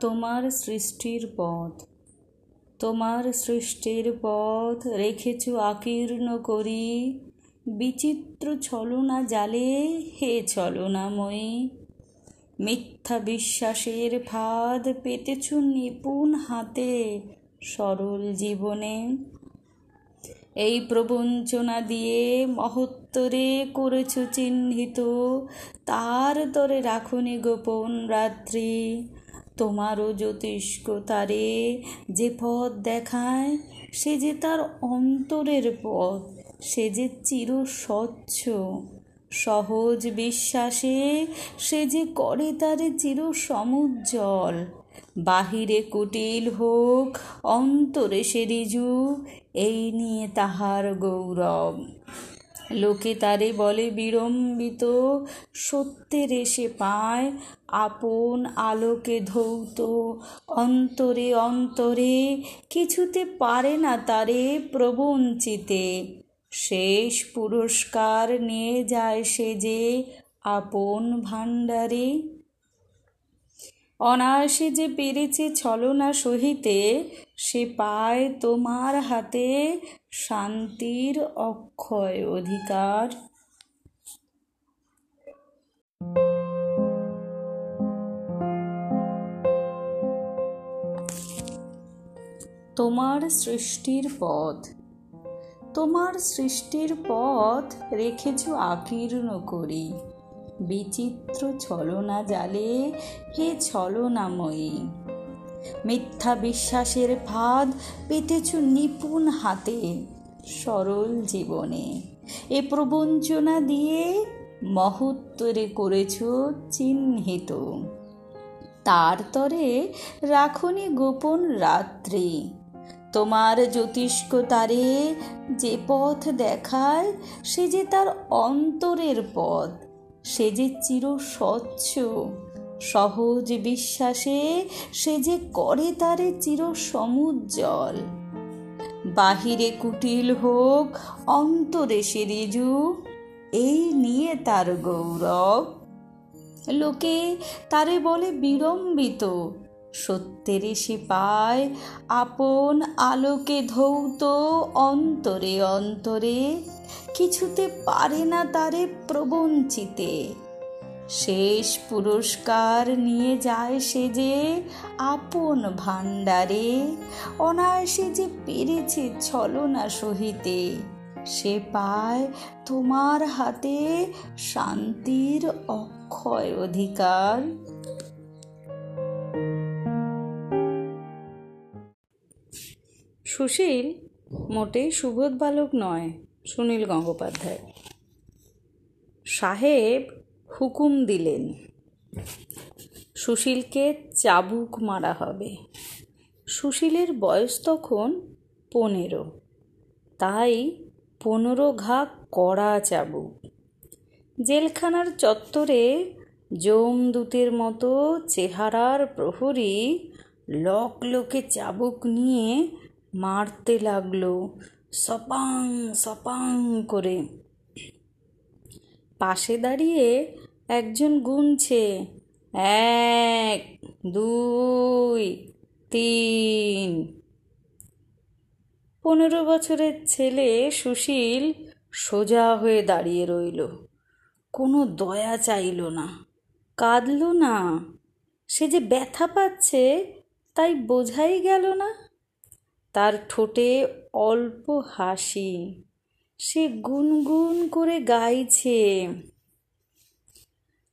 তোমার সৃষ্টির পথ, তোমার সৃষ্টির পথ রেখেছ আকীর্ণ করি। বিচিত্র ছলনা জালে হে ছলনাময়ী, মিথ্যা বিশ্বাসের ফাঁদ পেতেছ নিপুণ হাতে সরল জীবনে। এই প্রবঞ্চনা দিয়ে মহত্তরে করেছ চিহ্নিত, তার তরে রাখুনি গোপন রাত্রি। তোমারও জ্যোতিষ্ক তারে যে পথ দেখায়, সে যে তার অন্তরের পথ, সে যে চির স্বচ্ছ। সহজ বিশ্বাসে সে যে করে তারে চির সমুজ্জ্বল। বাহিরে কুটিল হোক, অন্তরে সে রিজু, এই নিয়ে তাহার গৌরব। লোকে তারে বলে, বিড়ম্বিত সত্যের এসে পায় আপন আলোকে ধৌত। অন্তরে অন্তরে কিছুতে পারে না তারে প্রবঞ্চিতে। শেষ পুরস্কার নিয়ে যায় সে যে আপন ভাণ্ডারে। অনায়াসে যে পেরেছে ছলনা সহিতে, সে পায় তোমার হাতে শান্তির অক্ষয় অধিকার। তোমার সৃষ্টির পথ। তোমার সৃষ্টির পথ রেখেছ আকীর্ণ করি। বিচিত্র ছলনা জালে, হে ছলনাময়ী। মিথ্যা বিশ্বাসের ফাঁদ পেতেছ নিপুণ হাতে, সরল জীবনে। এ প্রবঞ্চনা দিয়ে মহত্তরে করেছ চিহ্নিত। তার তরে রাখনি গোপন রাত্রি। তোমার জ্যোতিষ্ক তারে যে পথ দেখায়, সে যে তার অন্তরের পথ। সে যে চির স্বচ্ছ, সহজ বিশ্বাসে সে যে করে তারে চির সমুজ্জ্বল। বাহিরে কুটিল হোক, অন্তরে সে রিজু, এই নিয়ে তার গৌরব। লোকে তারে বলে বিড়ম্বিত, সত্যের সে পায় আপন আলোকে ধৌত অন্তরে অন্তরে। কিছুতে পারে না তারে প্রবঞ্চিতে। শেষ পুরস্কার নিয়ে যায় সে যে আপন ভাণ্ডারে, অনায়াসে যে পেরেছে ছলনা সহিতে। সে পায় তোমার হাতে শান্তির অক্ষয় অধিকার। সুশীল মোটেই সুবোধ বালক নয়। সুনীল গঙ্গোপাধ্যায়। সাহেব হুকুম দিলেন, সুশীলকে চাবুক মারা হবে। সুশীলের বয়স তখন পনেরো। তাই পনেরো ঘা কড়া চাবুক। জেলখানার চত্বরে জমদূতের মতো চেহারার প্রহরী লক লোকে চাবুক নিয়ে মারতে লাগল। সপাং সপাং করে। পাশে দাঁড়িয়ে একজন গুনছে। এক, দুই, তিন। পনেরো বছরের ছেলে সুশীল সোজা হয়ে দাঁড়িয়ে রইল। কোনো দয়া চাইল না, কাঁদল না। সে যে ব্যথা পাচ্ছে, তাই বোঝাই গেল না। তার ঠোঁটে অল্প হাসি। সে গুনগুন করে গাইছে,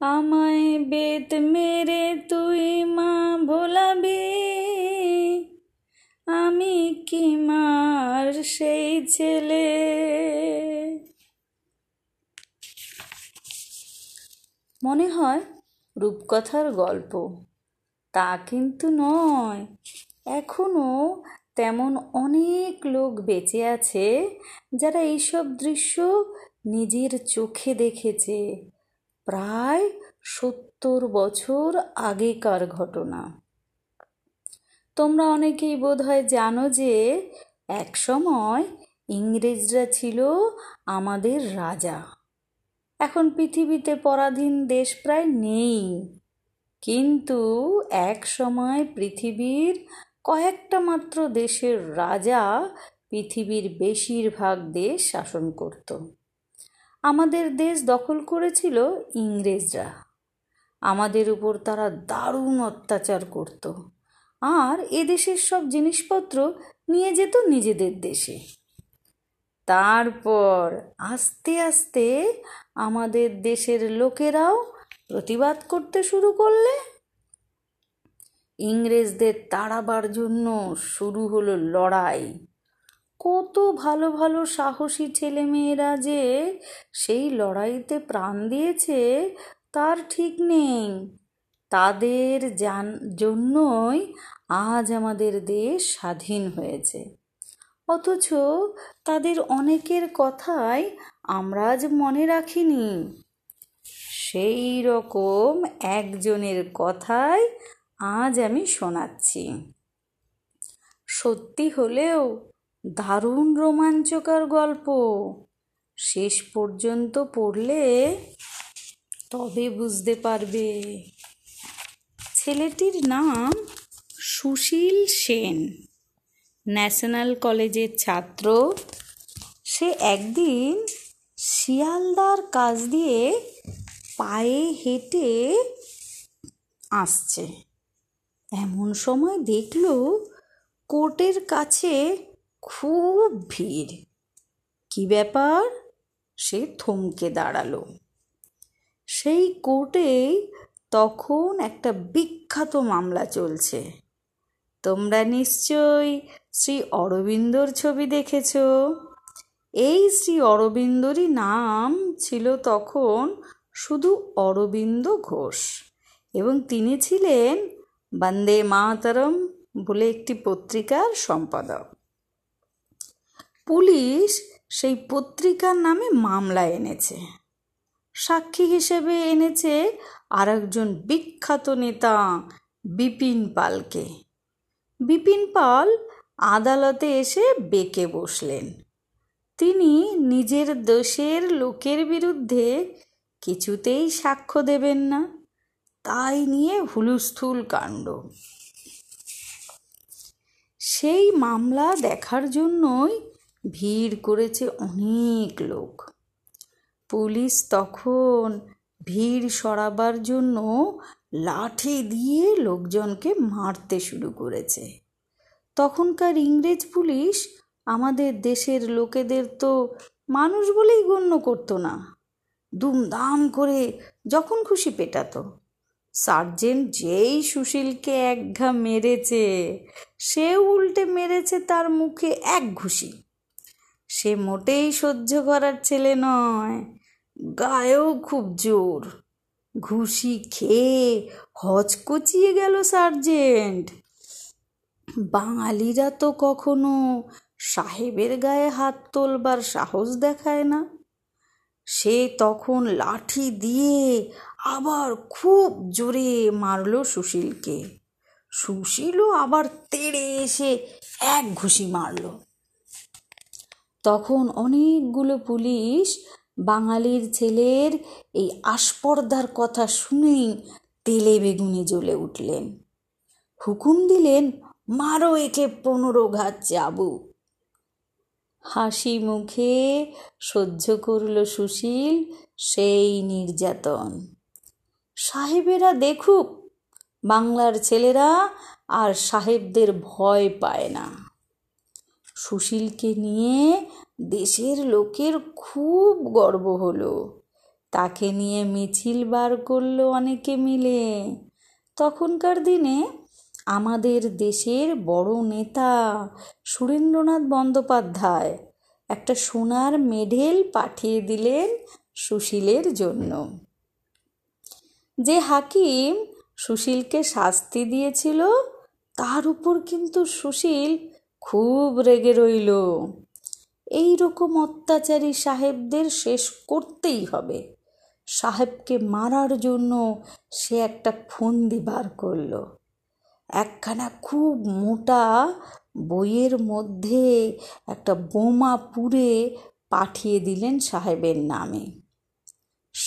আমায় বেত মেরে তুই মা ভোলাবি, আমি কি মার সেই ছেলে? মনে হয় রূপকথার গল্প। তা কিন্তু নয়, এখনও তেমন অনেক লোক বেঁচে আছে যারা এইসব দৃশ্য নিজের চোখে দেখেছে। প্রায় সত্তর বছর আগেকার ঘটনা। তোমরা অনেকেই বোধ হয় জানো যে একসময় ইংরেজরা ছিল আমাদের রাজা। এখন পৃথিবীতে পরাধীন দেশ প্রায় নেই। কিন্তু এক সময় পৃথিবীর কয়েকটা মাত্র দেশের রাজা পৃথিবীর বেশিরভাগ দেশ শাসন করত। আমাদের দেশ দখল করেছিল ইংরেজরা। আমাদের উপর তারা দারুণ অত্যাচার করত। আর এদেশের সব জিনিসপত্র নিয়ে যেত নিজেদের দেশে। তারপর আস্তে আস্তে আমাদের দেশের লোকেরাও প্রতিবাদ করতে শুরু করলে ইংরেজদের তাড়াবার জন্য শুরু হলো লড়াই। কত ভালো ভালো সাহসী ছেলেমেয়েরা যে সেই লড়াইতে প্রাণ দিয়েছে, তার ঠিক নেই। তাদের জান, জন্যই আজ আমাদের দেশ স্বাধীন হয়েছে। অথচ তাদের অনেকের কথাই আমরা আজ মনে রাখিনি। সেই রকম একজনের কথাই আজ আমি শোনাচ্ছি। সত্যি হলেও দারুণ রোমাঞ্চকর গল্প। শেষ পর্যন্ত পড়লে তবে বুঝতে পারবে। ছেলেটির নাম সুশীল সেন। ন্যাশনাল কলেজের ছাত্র। সে একদিন শিয়ালদার কাজ দিয়ে পায়ে হেঁটে আসছে। এমন সময় দেখল কোর্টের কাছে খুব ভিড়। কি ব্যাপার? সে থমকে দাঁড়াল। সেই কোর্টেই তখন একটা বিখ্যাত মামলা চলছে। তোমরা নিশ্চয়ই শ্রী অরবিন্দর ছবি দেখেছ। এই শ্রী অরবিন্দরই নাম ছিল তখন শুধু অরবিন্দ ঘোষ এবং তিনি ছিলেন বন্দে মাতরম বলে একটি পত্রিকার সম্পাদক। পুলিশ সেই পত্রিকার নামে মামলা এনেছে। সাক্ষী হিসেবে এনেছে আর একজন বিখ্যাত নেতা বিপিন পালকে। বিপিন পাল আদালতে এসে বেঁকে বসলেন। তিনি নিজের দেশের লোকের বিরুদ্ধে কিছুতেই সাক্ষ্য দেবেন না। তাই নিয়ে হুলুস্থুল কাণ্ড। সেই মামলা দেখার জন্যই ভিড় করেছে অনেক লোক। পুলিশ তখন ভিড় সরাবার জন্য লাঠি দিয়ে লোকজনকে মারতে শুরু করেছে। তখনকার ইংরেজ পুলিশ আমাদের দেশের লোকেদের তো মানুষ বলেই গণ্য করতো না। দুমদাম করে যখন খুশি পেটাতো। সার্জেন্ট যেই সুশীলকে এক ঘা মেরেছে, সে উল্টে মেরেছে তার মুখে এক ঘুষি। সে মোটেই সহ্য করার ছেলে নয়, গায়েও খুব জোর। ঘুষি খেয়ে হচকচিয়ে গেল সার্জেন্ট। বাঙালিরা তো কখনো সাহেবের গায়ে হাত তোলবার সাহস দেখায় না। সে তখন লাঠি দিয়ে আবার খুব জোরে মারল সুশীলকে। সুশীলও আবার তেড়ে এসে এক ঘুষি মারল। তখন অনেকগুলো পুলিশ বাঙালির ছেলের এই আস্পর্ধার কথা শুনেই তেলে বেগুনে জ্বলে উঠলেন। হুকুম দিলেন, মারো একে পনেরো ঘাত চাবু হাসি মুখে সহ্য করল সুশীল সেই নির্যাতন। সাহেবেরা দেখুক, বাংলার ছেলেরা আর সাহেবদের ভয় পায় না। সুশীলকে নিয়ে দেশের লোকের খুব গর্ব হলো। তাকে নিয়ে মিছিল বার করল অনেকে মিলে। তখনকার দিনে আমাদের দেশের বড় নেতা সুরেন্দ্রনাথ বন্দ্যোপাধ্যায় একটা সোনার মেডেল পাঠিয়ে দিলেন সুশীলের জন্য। যে হাকিম সুশীলকে শাস্তি দিয়েছিল, তার উপর কিন্তু সুশীল খুব রেগে রইল। এই রকম অত্যাচারী সাহেবদের শেষ করতেই হবে। সাহেবকে মারার জন্য সে একটা ফন্দি বার করল। একখানা খুব মোটা বইয়ের মধ্যে একটা বোমা পুড়ে পাঠিয়ে দিলেন সাহেবের নামে।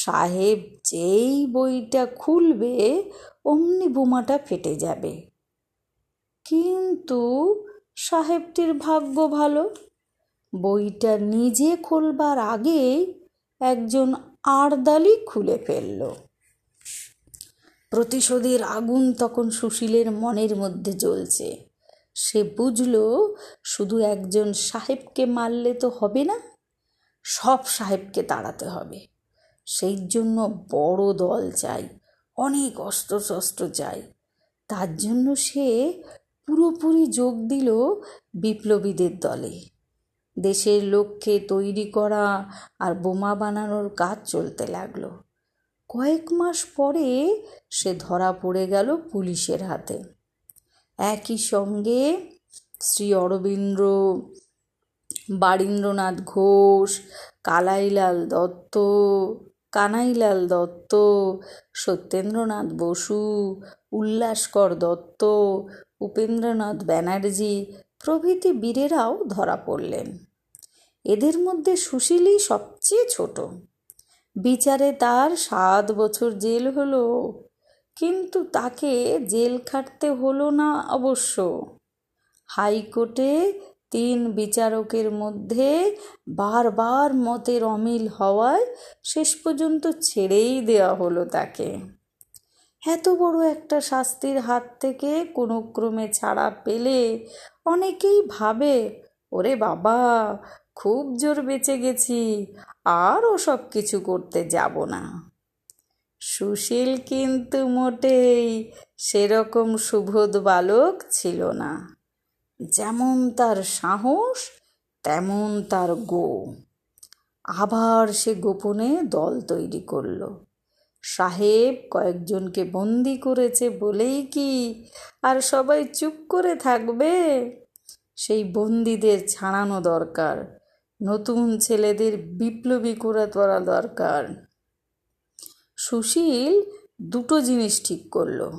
সাহেব যেই বইটা খুলবে, অমনি বোমাটা ফেটে যাবে। কিন্তু সাহেবটির ভাগ্য ভালো। বইটা নিজে খোলবার আগেই একজন আড়দালি খুলে ফেলল। প্রতিশোধের আগুন তখন সুশীলের মনের মধ্যে জ্বলছে। সে বুঝল, শুধু একজন সাহেবকে মারলে তো হবে না, সব সাহেবকে তাড়াতে হবে। সেই জন্য বড় দল চাই, অনেক অস্ত্রশস্ত্র চাই। তার জন্য সে পুরোপুরি যোগ দিল বিপ্লবীদের দলে। দেশের লক্ষ্যে তৈরি করা আর বোমা বানানোর কাজ চলতে লাগল। কয়েক মাস পরে সে ধরা পড়ে গেল পুলিশের হাতে। একই সঙ্গে শ্রী অরবিন্দ বারীন্দ্রনাথ ঘোষ, কালাইলাল দত্ত কানাইলাল দত্ত, সত্যেন্দ্রনাথ বসু, উল্লাসকর দত্ত, উপেন্দ্রনাথ ব্যানার্জি প্রভৃতি বীরেরাও ধরা পড়লেন। এদের মধ্যে সুশীলই সবচেয়ে ছোট। বিচারে তার সাত বছর জেল হলো, কিন্তু তাকে জেল খাটতে হলো না অবশ্য। হাইকোর্টে তিন বিচারকের মধ্যে বারবার মতের অমিল হওয়ায় শেষ পর্যন্ত ছেড়েই দেওয়া হলো তাকে। এত বড় একটা শাস্তির হাত থেকে কোনো ক্রমে ছাড়া পেলে অনেকেই ভাবে, ওরে বাবা, খুব জোর বেঁচে গেছি আর সব কিছু করতে যাব না। সুশীল কিন্তু মোটেই সেরকম সুবোধ বালক ছিল না। যেমন তার সাহস, তেমন তার গো। আবার সে গোপনে দল তৈরি করল। সাহেব কয়েকজনকে বন্দি করেছে বলেই কি আর সবাই চুপ করে থাকবে? সেই বন্দিদের ছাড়ানো দরকার, নতুন ছেলেদের বিপ্লবী করে তোলা দরকার। সুশীল দুটো জিনিস ঠিক করল।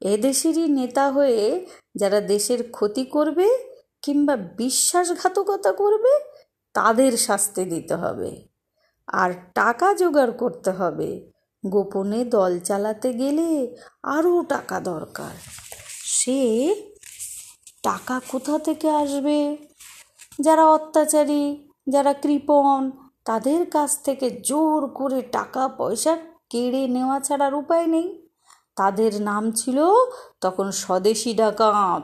এদেশেরই নেতা হয়ে যারা দেশের ক্ষতি করবে কিংবা বিশ্বাসঘাতকতা করবে, তাদের শাস্তি দিতে হবে। আর টাকা জোগাড় করতে হবে। গোপনে দল চালাতে গেলে আরও টাকা দরকার। সে টাকা কোথা থেকে আসবে? যারা অত্যাচারী, যারা কৃপণ, তাদের কাছ থেকে জোর করে টাকা পয়সা কেড়ে নেওয়া ছাড়ার উপায় নেই। তাদের নাম ছিল তখন স্বদেশি ডাকাত।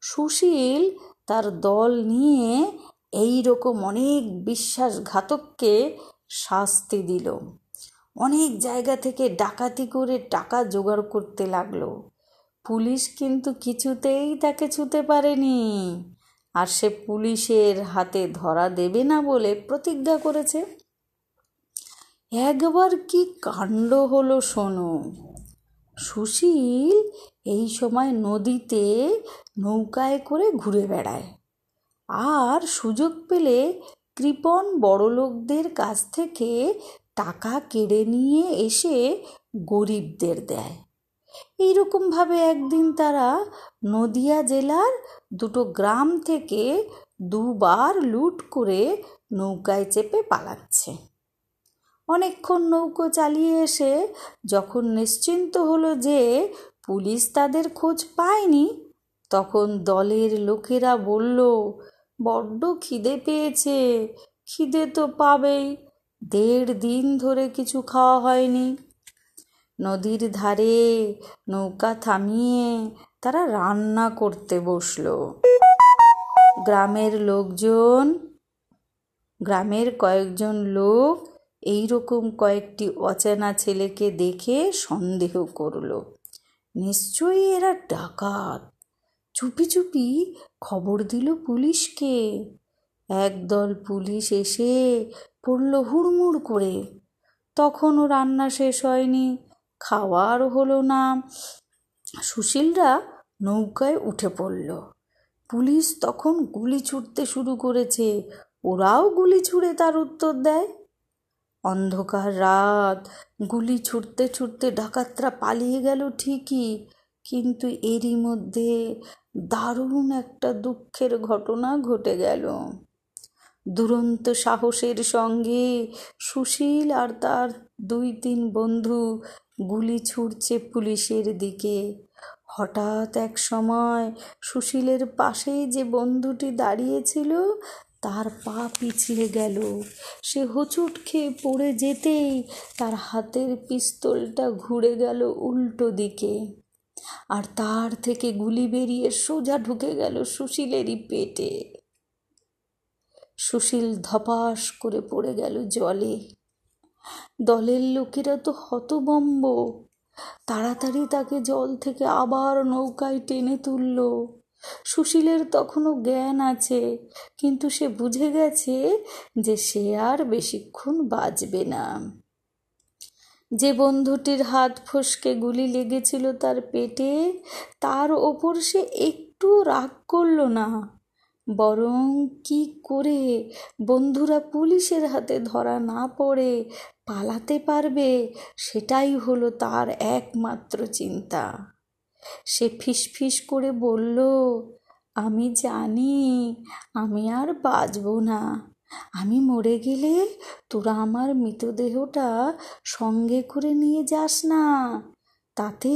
সুশীল তার দল নিয়ে এই রকম অনেক বিশ্বাসঘাতককে শাস্তি দিল। অনেক জায়গা থেকে ডাকাতি করে টাকা জোগাড় করতে লাগল। পুলিশ কিন্তু কিছুতেই তাকে ছুতে পারেনি। আর সে পুলিশের হাতে ধরা দেবে না বলে প্রতিজ্ঞা করেছে। একবার কি কাণ্ড হলো শোনো। সুশীল এই সময় নদীতে নৌকায় করে ঘুরে বেড়ায়। আর সুযোগ পেলে কৃপণ বড়লোকদের কাছ থেকে টাকা কেড়ে নিয়ে এসে গরিবদের দেয়। এইরকমভাবে একদিন তারা নদিয়া জেলার দুটো গ্রাম থেকে দুবার লুট করে নৌকায় চেপে পালাচ্ছে। অনেকক্ষণ নৌকো চালিয়ে এসে যখন নিশ্চিন্ত হলো যে পুলিশ তাদের খোঁজ পায়নি, তখন দলের লোকেরা বলল, বড্ড খিদে পেয়েছে, খিদে তো পাবেই, দেড় দিন ধরে কিছু খাওয়া হয়নি। নদীর ধারে নৌকা থামিয়ে তারা রান্না করতে বসল। গ্রামের লোকজন, গ্রামের কয়েকজন লোক এই রকম কয়েকটি অচেনা ছেলেকে দেখে সন্দেহ করল। নিশ্চয়ই এরা ডাকাত। চুপি চুপি খবর দিল পুলিশকে। একদল পুলিশ এসে পড়ল হুড়মুড় করে। তখনও রান্না শেষ হয়নি, খাওয়ার হলো না। সুশীলরা নৌকায় উঠে পড়ল। পুলিশ তখন গুলি ছুটতে শুরু করেছে। ওরাও গুলি ছুড়ে তার উত্তর দেয়। অন্ধকার রাত। গুলি ছুটতে ছুটতে ডাকাতরা পালিয়ে গেল ঠিকই, কিন্তু এরই মধ্যে দারুণ একটা দুঃখের ঘটনা ঘটে গেল। দুরন্ত সাহসের সঙ্গে সুশীল আর তার দুই তিন বন্ধু গুলি ছুটছে পুলিশের দিকে। হঠাৎ এক সময় সুশীলের পাশেই যে বন্ধুটি দাঁড়িয়েছিল তার পা পিছলে গেল। সে হোঁচট খেয়ে পড়ে যেতেই তার হাতের পিস্তলটা ঘুরে গেল উল্টো দিকে। আর তার থেকে গুলি বেরিয়ে সোজা ঢুকে গেল সুশীলেরই পেটে। সুশীল ধপাস করে পড়ে গেল জলে। দলের লোকেরা তো হতবম্ব তাড়াতাড়ি তাকে জল থেকে আবার নৌকায় টেনে তুলল। সুশীলের তখনও জ্ঞান আছে, কিন্তু সে বুঝে গেছে যে সে আর বেশিক্ষণ বাঁচবে না। যে বন্ধুটির হাত ফসকে গুলি লেগেছিল তার পেটে, তার ওপর সে একটু রাগ করল না। বরং কি করে বন্ধুরা পুলিশের হাতে ধরা না পড়ে পালাতে পারবে, সেটাই হলো তার একমাত্র চিন্তা। সে ফিসফিস করে বলল, আমি জানি, আমি আর বাঁচব না। আমি মরে গেলে তোরা আমার মৃতদেহটা সঙ্গে করে নিয়ে যাস না। তাতে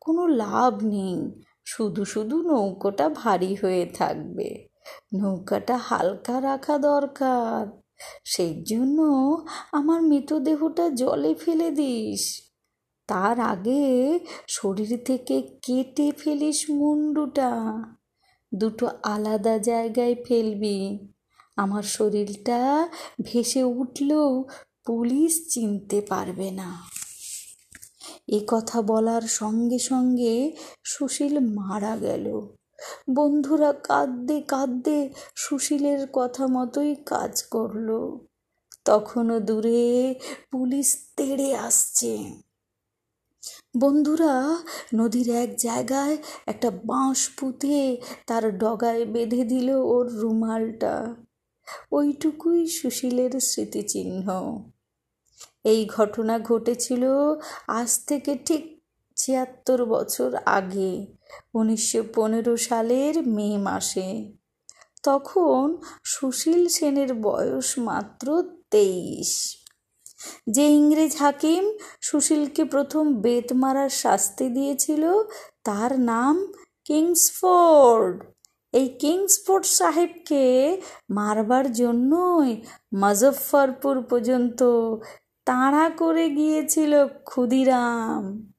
কোনো লাভ নেই। শুধু শুধু নৌকোটা ভারী হয়ে থাকবে। নৌকাটা হালকা রাখা দরকার। সেই জন্য আমার মৃতদেহটা জলে ফেলে দিস। তার আগে শরীর থেকে কেটে ফেলিস মুন্ডুটা। দুটো আলাদা জায়গায় ফেলবি। আমার শরীরটা ভেসে উঠলেও পুলিশ চিনতে পারবে না। এ কথা বলার সঙ্গে সঙ্গে সুশীল মারা গেল। বন্ধুরা কাঁদতে কাঁদতে সুশীলের কথা মতোই কাজ করল। তখনও দূরে পুলিশ তেড়ে আসছে। বন্ধুরা, নদীর এক জায়গায় একটা বাঁশ পুঁতে তার ডগায় বেঁধে দিল ওর রুমালটা। ওইটুকুই সুশীলের স্মৃতিচিহ্ন। এই ঘটনা ঘটেছিল আজ থেকে ঠিক ছিয়াত্তর বছর আগে, উনিশশো পনেরো সালের মে মাসে। তখন সুশীল সেনের বয়স মাত্র তেইশ। যে ইংরেজ হাকিম সুশীলকে প্রথম বেত মারার শাস্তি দিয়েছিল, তার নাম কিংসফোর্ড। এই কিংসফোর্ড সাহেবকে মারবার জন্যই মজফ্ফরপুর পর্যন্ত তাড়া করে গিয়েছিল ক্ষুদিরাম।